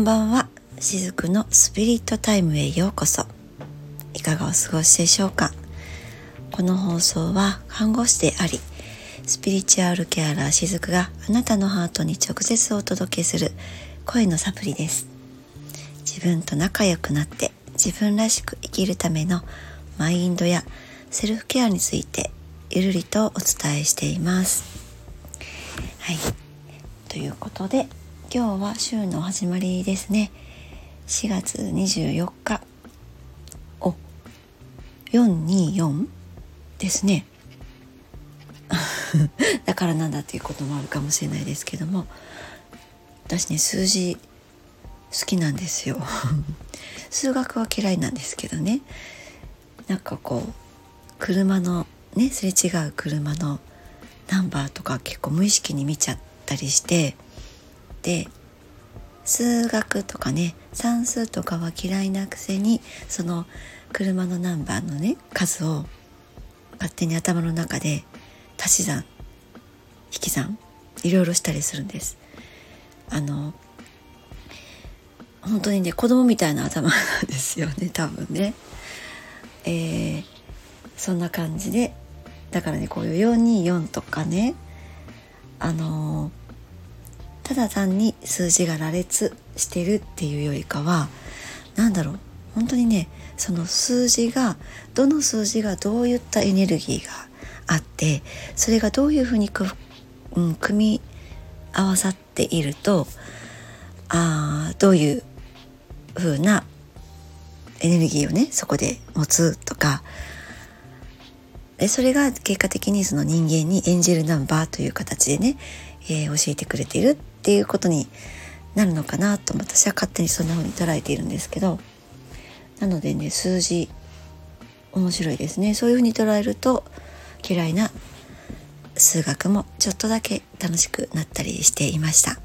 んばんは。しずくのスピリットタイムへようこそ。いかがお過ごしでしょうか？この放送は看護師でありスピリチュアルケアラーしずくがあなたのハートに直接お届けする声のサプリです。自分と仲良くなって自分らしく生きるためのマインドやセルフケアについてゆるりとお伝えしています。はい。ということで今日は週の始まりですね。4月24日。お424ですね。だからなんだっていうこともあるかもしれないですけども。私ね数字好きなんですよ。数学は嫌いなんですけどね。なんかこう車のねすれ違う車のナンバーとか結構無意識に見ちゃったりして。で数学とかね算数とかは嫌いなくせにその車のナンバーのね数を勝手に頭の中で足し算引き算いろいろしたりするんです。あの本当にね子供みたいな頭なんですよね多分ね。えー、そんな感じでだからねこういう424とかねあのただ単に数字が羅列してるっていうよりかは何だろう本当にねその数字がどの数字がどういったエネルギーがあってそれがどういうふうにく、うん、組み合わさっているとあどういうふうなエネルギーをねそこで持つとかでそれが結果的にその人間にエンジェルナンバーという形でね、えー、教えてくれている。っていうことになるのかなと私は勝手にそんな風に捉えているんですけどなのでね数字面白いですね。そういう風に捉えると嫌いな数学もちょっとだけ楽しくなったりしていました。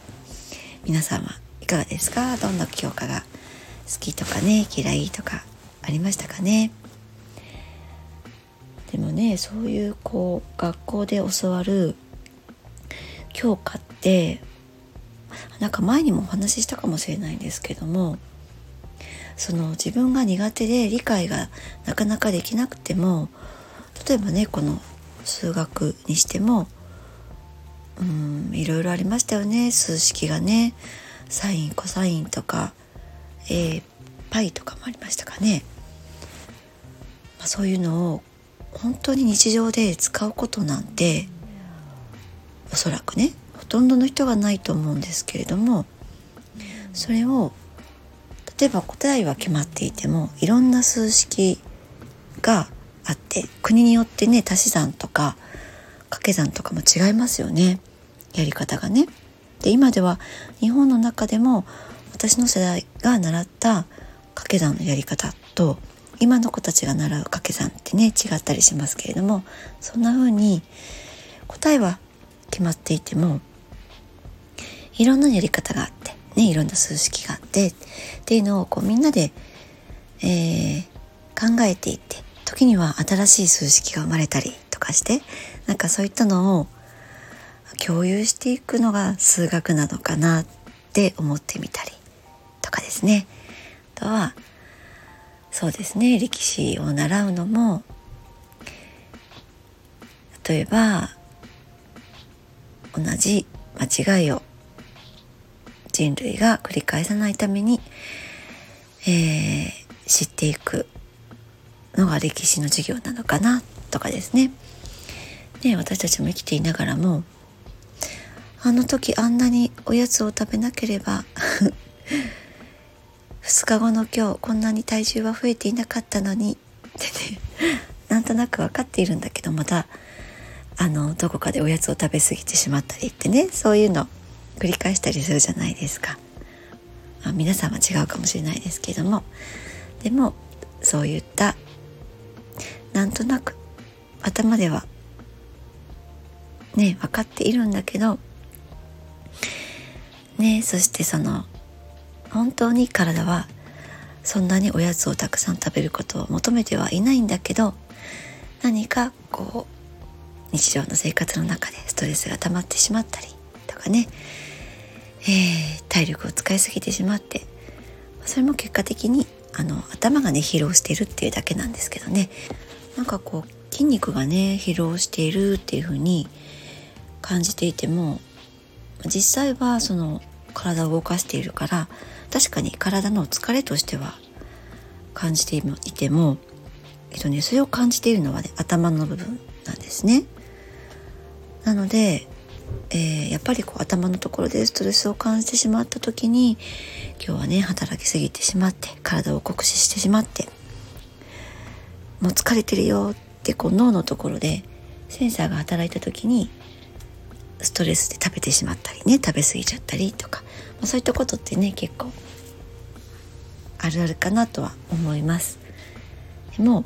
皆様いかがですか？どんな教科が好きとかね嫌いとかありましたかね？でもねそういうこう学校で教わる教科ってでなんか前にもお話ししたかもしれないんですけどもその自分が苦手で理解がなかなかできなくても例えばねこの数学にしてもうんいろいろありましたよね。数式がねサインコサインとか、えー、パイとかもありましたかね、まあ、そういうのを本当に日常で使うことなんておそらくねとんどの人がないと思うんですけれどもそれを例えば答えは決まっていてもいろんな数式があって国によってね足し算とか掛け算とかも違いますよねやり方がね。で今では日本の中でも私の世代が習った掛け算のやり方と今の子たちが習う掛け算ってね違ったりしますけれどもそんな風に答えは決まっていてもいろんなやり方があってねいろんな数式があってっていうのをこうみんなで、えー、考えていって時には新しい数式が生まれたりとかしてなんかそういったのを共有していくのが数学なのかなって思ってみたりとかですね。あとはそうですね歴史を習うのも例えば同じ間違いを人類が繰り返さないために、えー、知っていくのが歴史の授業なのかなとかですね。ね私たちも生きていながらもあの時あんなにおやつを食べなければ 2日後の今日こんなに体重は増えていなかったのにってねなんとなく分かっているんだけどまたあのどこかでおやつを食べ過ぎてしまったりってねそういうの繰り返したりするじゃないですか、まあ、皆さんは違うかもしれないですけども。でもそういったなんとなく頭ではね分かっているんだけどねそしてその本当に体はそんなにおやつをたくさん食べることを求めてはいないんだけど何かこう日常の生活の中でストレスが溜まってしまったりとかね。えー、体力を使いすぎてしまってそれも結果的にあの頭がね疲労しているっていうだけなんですけどねなんかこう筋肉がね疲労しているっていう風に感じていても実際はその体を動かしているから確かに体の疲れとしては感じていても、えっとね、それを感じているのはね頭の部分なんですね。なので、えー、やっぱりこう頭のところでストレスを感じてしまった時に今日はね働きすぎてしまって体を酷使してしまってもう疲れてるよってこう脳のところでセンサーが働いた時にストレスで食べてしまったりね食べ過ぎちゃったりとか、まあ、そういったことってね結構あるあるかなとは思います。でも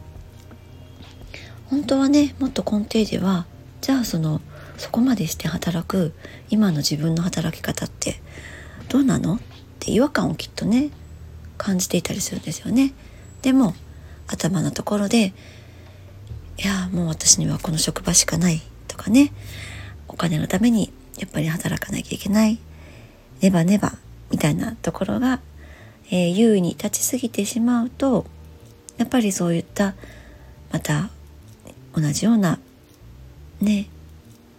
本当はねもっと根底ではじゃあそのそこまでして働く今の自分の働き方ってどうなの？って違和感をきっとね感じていたりするんですよね。でも頭のところでいやもう私にはこの職場しかないとかねお金のためにやっぱり働かなきゃいけないねばねばみたいなところが、えー、優位に立ちすぎてしまうとやっぱりそういったまた同じようなね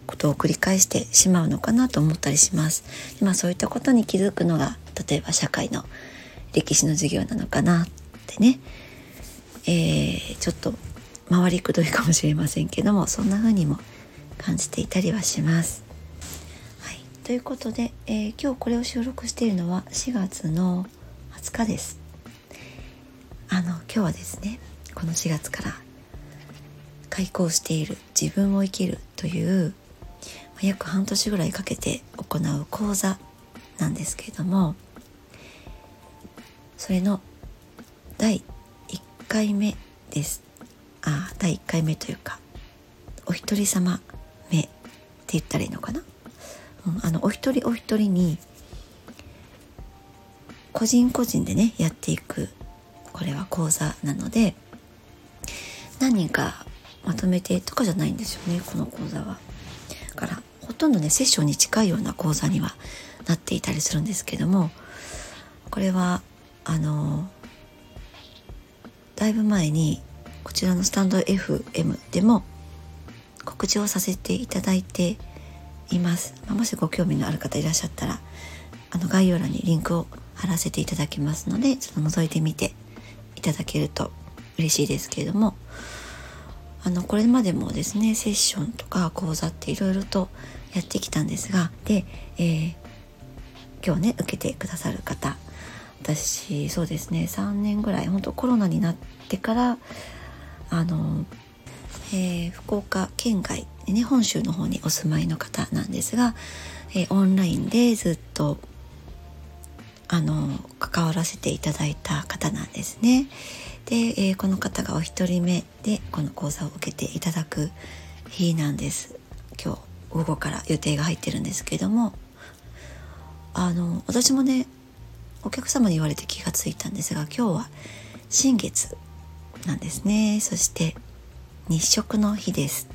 ことを繰り返してしまうのかなと思ったりします。でまあそういったことに気づくのが例えば社会の歴史の授業なのかなってね、えー、ちょっと回りくどいかもしれませんけどもそんな風にも感じていたりはします。はい、ということで、えー、今日これを収録しているのは4月の20日です。あの今日はですねこの4月から開講している自分を生きるという約半年ぐらいかけて行う講座なんですけれどもそれの第1回目ですあ第1回目というかお一人様目って言ったらいいのかな、うん、あのお一人お一人に個人個人でねやっていくこれは講座なので何人かまとめてとかじゃないんですよねこの講座は。からとんどねセッションに近いような講座にはなっていたりするんですけどもこれはあのだいぶ前にこちらのスタンド FM でも告知をさせていただいています、ま、もしご興味のある方いらっしゃったらあの概要欄にリンクを貼らせていただきますのでちょっと覗いてみていただけると嬉しいですけれどもあのこれまでもですねセッションとか講座っていろいろとやってきたんですがで、えー、今日ね受けてくださる方。私そうですね3年ぐらい本当コロナになってからあのえー、福岡県外ね本州の方にお住まいの方なんですが、えー、オンラインでずっとあの関わらせていただいた方なんですね。で、えー、この方がお一人目でこの講座を受けていただく日なんです。今日午後から予定が入ってるんですけどもあの私もねお客様に言われて気がついたんですが今日は新月なんですねそして日食の日です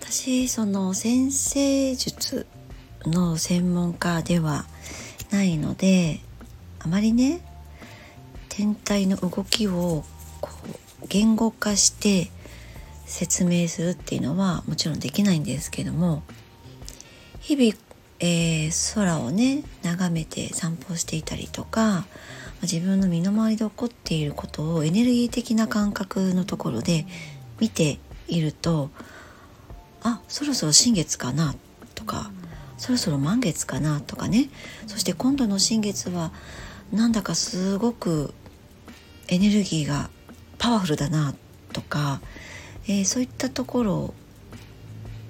私その先生術の専門家ではないのであまりね天体の動きをこう言語化して説明するっていうのはもちろんできないんですけども日々、えー、空をね眺めて散歩していたりとか自分の身の回りで起こっていることをエネルギー的な感覚のところで見ているとあそろそろ新月かなとかそろそろ満月かなとかねそして今度の新月はなんだかすごくエネルギーがパワフルだなとか、えー、そういったところ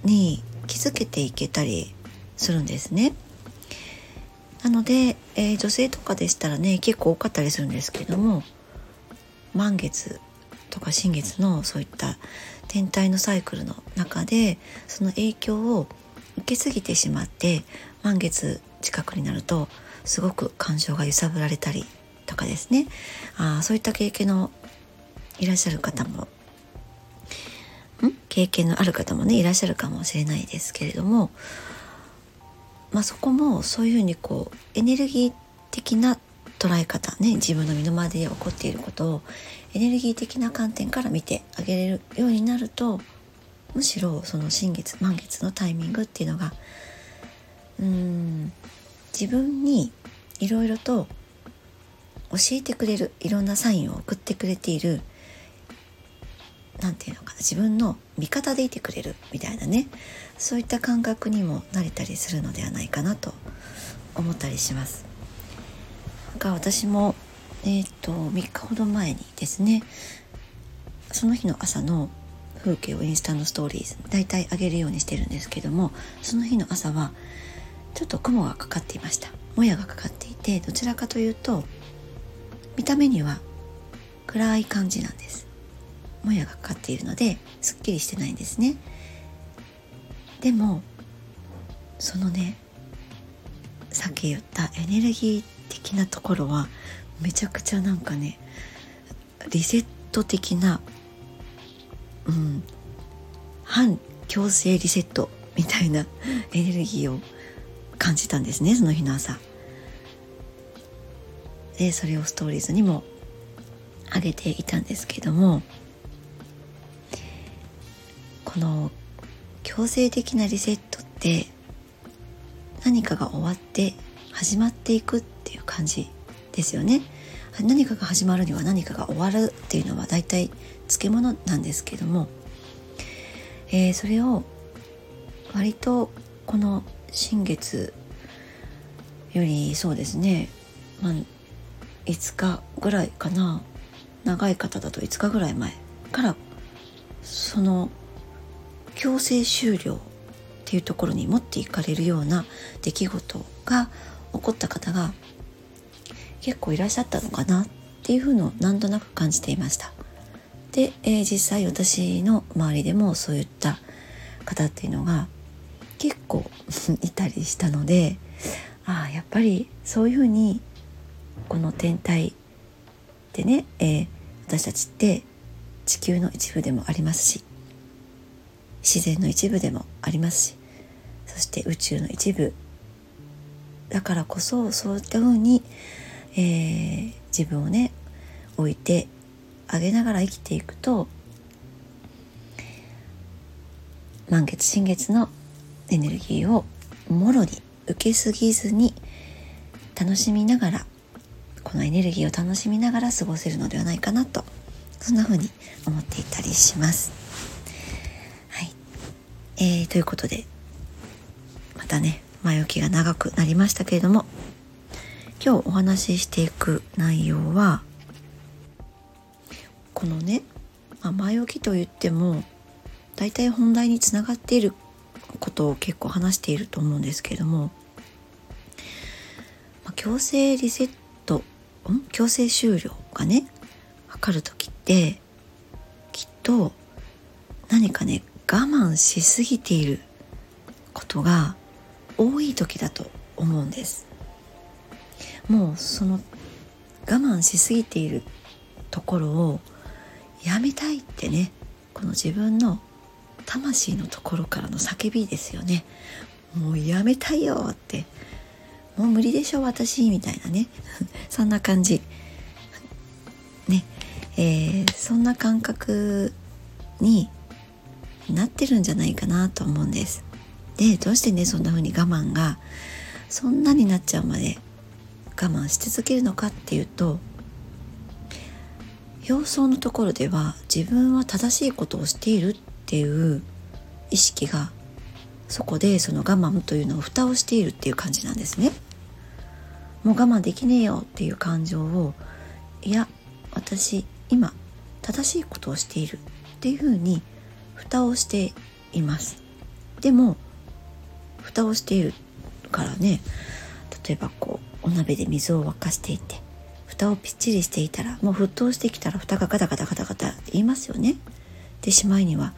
に気づけていけたりするんですね。なので、えー、女性とかでしたらね結構多かったりするんですけども満月とか新月のそういった天体のサイクルの中でその影響を受けすぎてしまって満月近くになるとすごく感情が揺さぶられたりとかですね。あそういった経験のいらっしゃる方もん？経験のある方もねいらっしゃるかもしれないですけれどもまあ、そこもそういうふうにこうエネルギー的な捉え方ね自分の身の回りで起こっていることをエネルギー的な観点から見てあげれるようになるとむしろその新月満月のタイミングっていうのがうん自分にいろいろと教えてくれるいろんなサインを送ってくれている何て言うのかな自分の味方でいてくれるみたいなねそういった感覚にもなれたりするのではないかなと思ったりします。が私もえっ、ー、と3日ほど前にですねその日の朝の風景をインスタのストーリーズ大体上げるようにしてるんですけどもその日の朝はちょっと雲がかかっていました。もやがかかっていてどちらかというと見た目には暗い感じなんです。もやがかかっているのですっきりしてないんですね。でもそのねさっき言ったエネルギー的なところはめちゃくちゃなんかねリセット的なうん。反強制リセットみたいな エネルギーを感じたんですねその日の朝。でそれをストーリーズにも上げていたんですけどもこの強制的なリセットって何かが終わって始まっていくっていう感じですよね。何かが始まるには何かが終わるっていうのは大体漬物なんですけども、えー、それを割とこの新月よりそうですね、まあ、5日ぐらいかな長い方だと5日ぐらい前からその強制終了っていうところに持っていかれるような出来事が起こった方が結構いらっしゃったのかなっていうふうのなんとなく感じていました。で、えー、実際私の周りでもそういった方っていうのが結構いたりしたのでああやっぱりそういうふうにこの天体でね、えー、私たちって地球の一部でもありますし自然の一部でもありますしそして宇宙の一部。だからこそそういったふうに、えー、自分をね置いてあげながら生きていくと満月新月のエネルギーをもろに受けすぎずに楽しみながらこのエネルギーを楽しみながら過ごせるのではないかなとそんな風に思っていたりします。はい、えー、ということでまたね前置きが長くなりましたけれども今日お話ししていく内容はこのね、まあ、前置きといっても大体本題につながっていることを結構話していると思うんですけれども、まあ、強制リセットん？強制終了がね測る時ってきっと何かね我慢しすぎていることが多い時だと思うんです。もうその我慢しすぎているところをやめたいってね。この自分の魂のところからの叫びですよね。もうやめたいよって。もう無理でしょ私みたいなね。そんな感じ。ね。えー、そんな感覚になってるんじゃないかなと思うんです。でどうしてねそんな風に我慢がそんなになっちゃうまで慢し続けるのかっていうと表層のところでは自分は正しいことをしているっていう意識がそこでその我慢というのを蓋をしているっていう感じなんですね。もう我慢できねえよっていう感情をいや私今正しいことをしているっていうふうに蓋をしています。でも蓋をしているからね例えばこうお鍋で水を沸かしていて蓋をぴっちりしていたらもう沸騰してきたら蓋がガタガタガタガタ言いますよね。でしまいには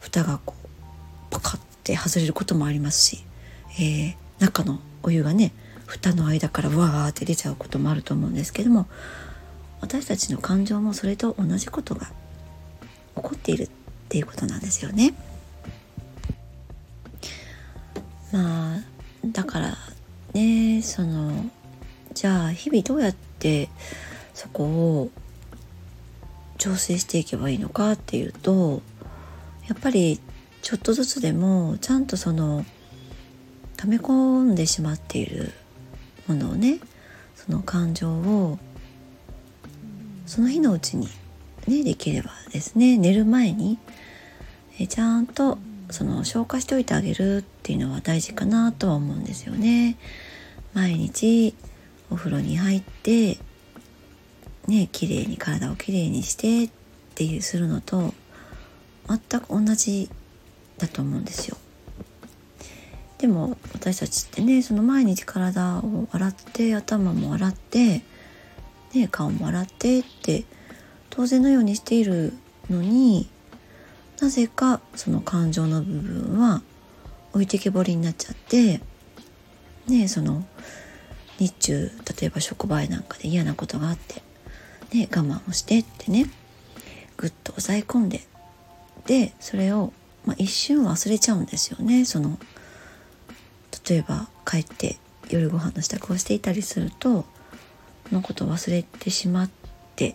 蓋がこうパカッて外れることもありますし、えー、中のお湯がね蓋の間からわーって出ちゃうこともあると思うんですけども私たちの感情もそれと同じことが起こっているっていうことなんですよね。まあだからねそのじゃあ日々どうやってそこを調整していけばいいのかっていうとやっぱりちょっとずつでもちゃんとその溜め込んでしまっているものをねその感情をその日のうちにねできればですね寝る前にえちゃんとその消化しておいてあげるっていうのは大事かなとは思うんですよね。毎日お風呂に入ってね綺麗に体をきれいにしてっていうするのと全く同じだと思うんですよ。でも私たちってねその毎日体を洗って頭も洗って、ね、顔も洗ってって当然のようにしているのになぜかその感情の部分は置いてけぼりになっちゃってねその日中例えば職場なんかで嫌なことがあって、ね、我慢をしてってねぐっと抑え込んででそれを、まあ、一瞬忘れちゃうんですよね。その例えば帰って夜ご飯の支度をしていたりするとそのことを忘れてしまって、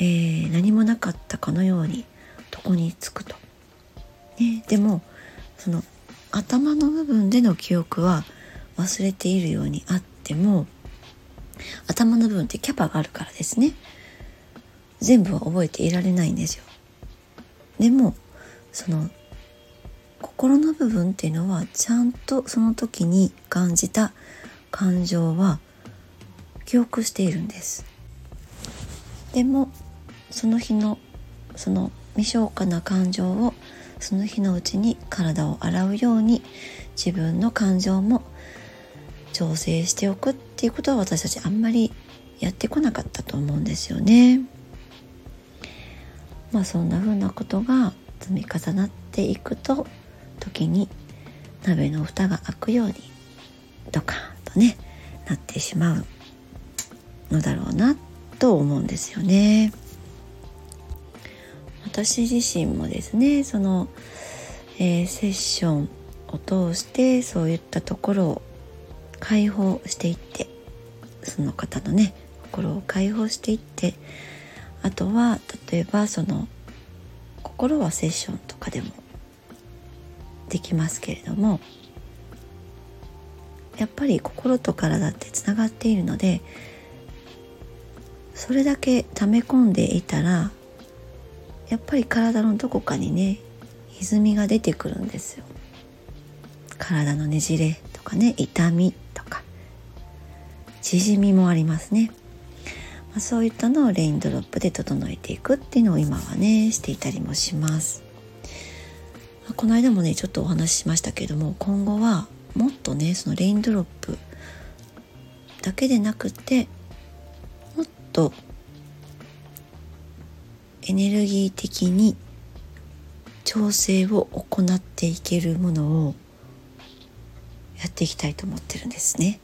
えー、何もなかったかのように床につくと。ね、でもその頭の部分での記憶は忘れているようにあっても頭の部分ってキャパがあるからですね。全部は覚えていられないんですよ。でもその心の部分っていうのはちゃんとその時に感じた感情は記憶しているんです。でもその日のその未消化な感情をその日のうちに体を洗うように自分の感情も調整しておくっていうことは私たちあんまりやってこなかったと思うんですよね。まあそんな風なことが積み重なっていくと時に鍋の蓋が開くようにドカーンとねなってしまうのだろうなと思うんですよね。私自身もですねその、えー、セッションを通してそういったところを解放していってその方のね心を解放していってあとは例えばその心はセッションとかでもできますけれどもやっぱり心と体ってつながっているのでそれだけ溜め込んでいたらやっぱり体のどこかにね歪みが出てくるんですよ。体のねじれとかね痛みとか。縮みもありますね、まあ、そういったのをレインドロップで整えていくっていうのを今はねしていたりもします、ま、この間もねちょっとお話ししましたけども今後はもっとねそのレインドロップだけでなくてもっとエネルギー的に調整を行っていけるものをやっていきたいと思ってるんですね。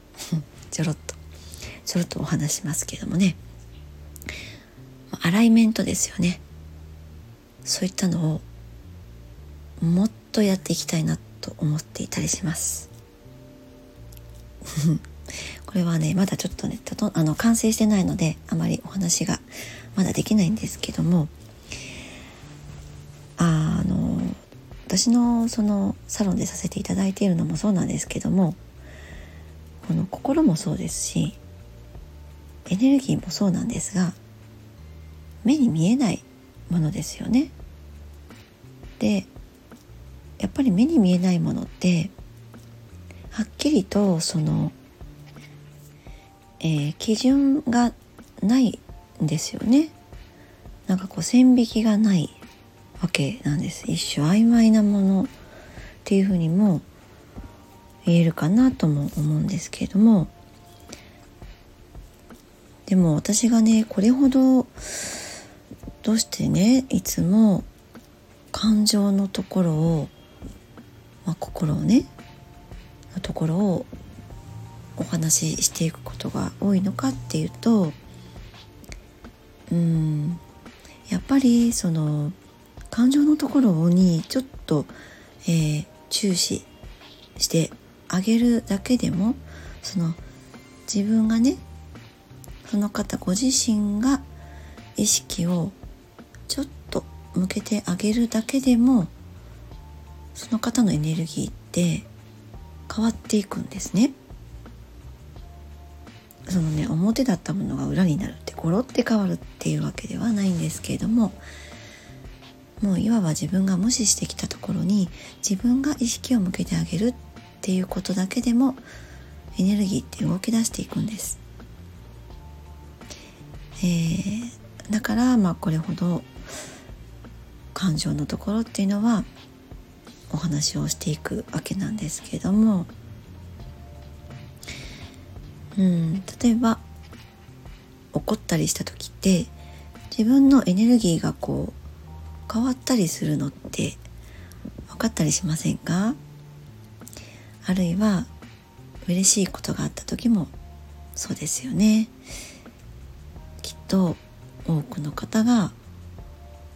ちょろっと。ちょろっとお話しますけどもね。アライメントですよね。そういったのをもっとやっていきたいなと思っていたりします。これはねまだちょっとねあの完成してないのであまりお話がまだできないんですけどもあの私のそのサロンでさせていただいているのもそうなんですけどもこの心もそうですしエネルギーもそうなんですが目に見えないものですよね。でやっぱり目に見えないものってはっきりとその、えー、基準がないんですよね。なんかこう線引きがないわけなんです。一種曖昧なものっていうふうにも言えるかなとも思うんですけれども。でも私がねこれほどどうしてねいつも感情のところを、まあ、心をねのところをお話ししていくことが多いのかっていうとうんやっぱりその感情のところにちょっと、えー、注視してあげるだけでもその自分がねその方ご自身が意識をちょっと向けてあげるだけでもその方のエネルギーって変わっていくんですね。そのね表だったものが裏になるってゴロって変わるっていうわけではないんですけれどももういわば自分が無視してきたところに自分が意識を向けてあげるっていうことだけでもエネルギーって動き出していくんです。えー、だからまあこれほど感情のところっていうのはお話をしていくわけなんですけれども、うん、例えば怒ったりした時って自分のエネルギーがこう変わったりするのって分かったりしませんか？あるいは嬉しいことがあった時もそうですよね。きっと多くの方が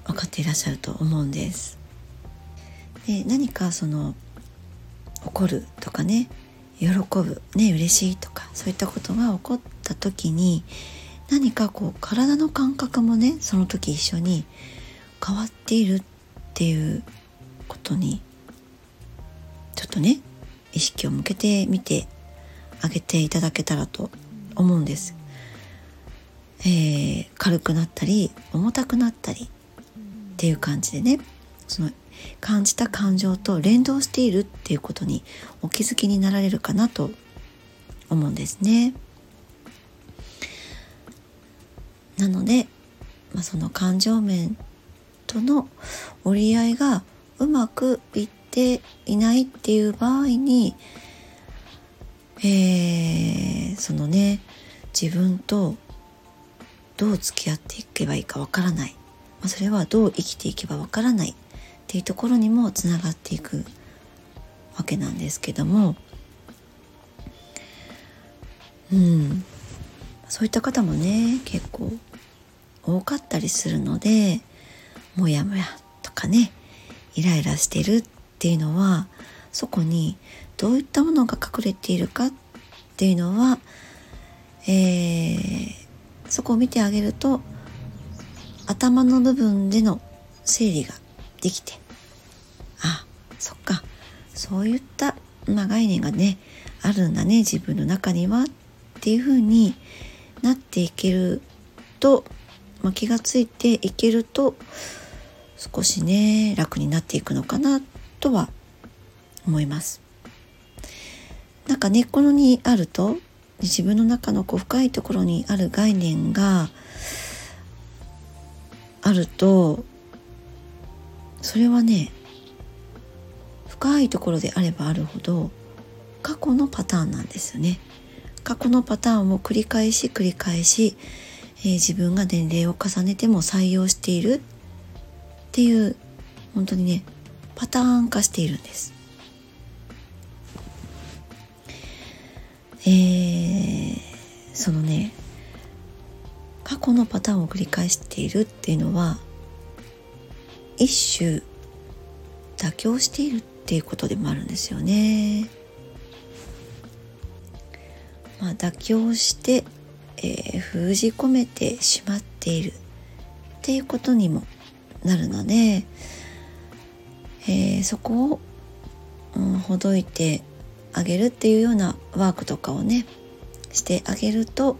分かっていらっしゃると思うんです。で何かその怒るとかね喜ぶね嬉しいとかそういったことが起こった時に何かこう体の感覚もねその時一緒に変わっているっていうことにちょっとね意識を向けてみてあげていただけたらと思うんです。えー、軽くなったり重たくなったりっていう感じでねその感じた感情と連動しているっていうことにお気づきになられるかなと思うんですね。なので、まあ、その感情面との折り合いがうまくいっていないっていう場合に、えー、そのね自分とどう付き合っていけばいいかわからない、まあ、それはどう生きていけばわからないっていうところにもつながっていくわけなんですけども。うん。そういった方もね結構多かったりするのでもやもやとかねイライラしてるっていうのはそこにどういったものが隠れているかっていうのは、えー、そこを見てあげると頭の部分での整理ができてあそっかそういった、まあ、概念がねあるんだね自分の中にはっていうふうになっていけると、まあ、気がついていけると少しね楽になっていくのかなとは思います。なんか根っこのにあると自分の中のこう深いところにある概念があるとそれはね深いところであればあるほど過去のパターンなんですよね。過去のパターンを繰り返し繰り返し、えー、自分が年齢を重ねても採用しているっていう本当にねパターン化しているんです。えー、そのね過去のパターンを繰り返しているっていうのは一種妥協しているっていうことでもあるんですよね。まあ、妥協して、えー、封じ込めてしまっている。っていうことにもなるので、えー、そこを、うん、ほどいてあげるっていうようなワークとかをねしてあげると、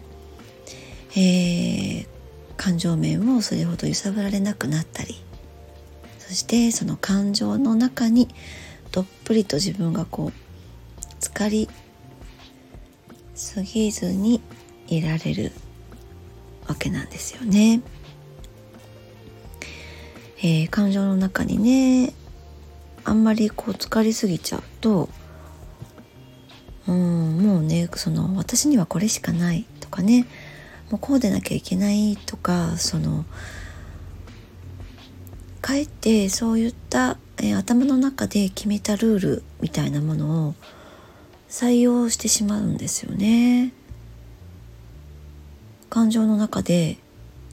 えー、感情面をそれほど揺さぶられなくなったりそしてその感情の中にどっぷりと自分がこう浸かりすぎずにいられるわけなんですよね。えー、感情の中にねあんまりこう浸かりすぎちゃうとうんもうねその私にはこれしかないとかねもうこうでなきゃいけないとかそのかえってそういった、えー、頭の中で決めたルールみたいなものを採用してしまうんですよね。感情の中で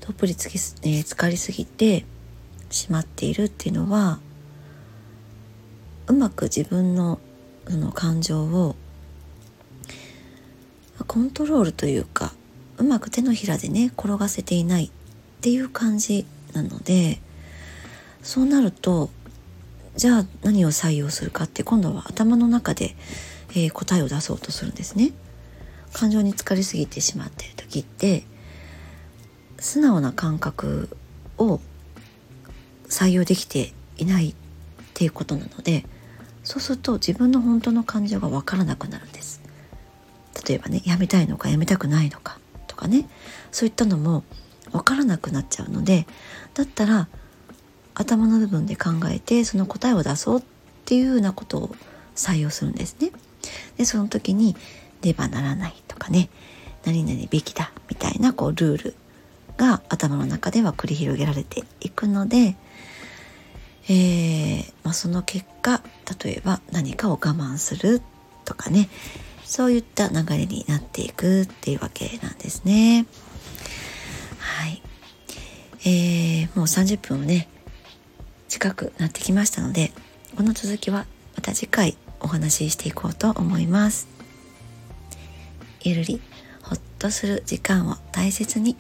どっぷりつき、えー、浸かりすぎてしまっているっていうのはうまく自分のその感情をコントロールというかうまく手のひらでね転がせていないっていう感じなのでそうなるとじゃあ何を採用するかって今度は頭の中で、えー、答えを出そうとするんですね。感情に疲れすぎてしまっている時って素直な感覚を採用できていないっていうことなのでそうすると自分の本当の感情が分からなくなるんです。例えばねやめたいのかやめたくないのかとかね。そういったのも分からなくなっちゃうのでだったら頭の部分で考えてその答えを出そうっていうようなことを採用するんですね。でその時に「ねばならない」かね「何々べきだ」みたいなこうルールが頭の中では繰り広げられていくので、えー、まあ、その結果例えば何かを我慢するとかねそういった流れになっていくっていうわけなんですね。はい。えー、もう30分をね近くなってきましたのでこの続きはまた次回お話ししていこうと思います。ゆるりほっとする時間を大切に。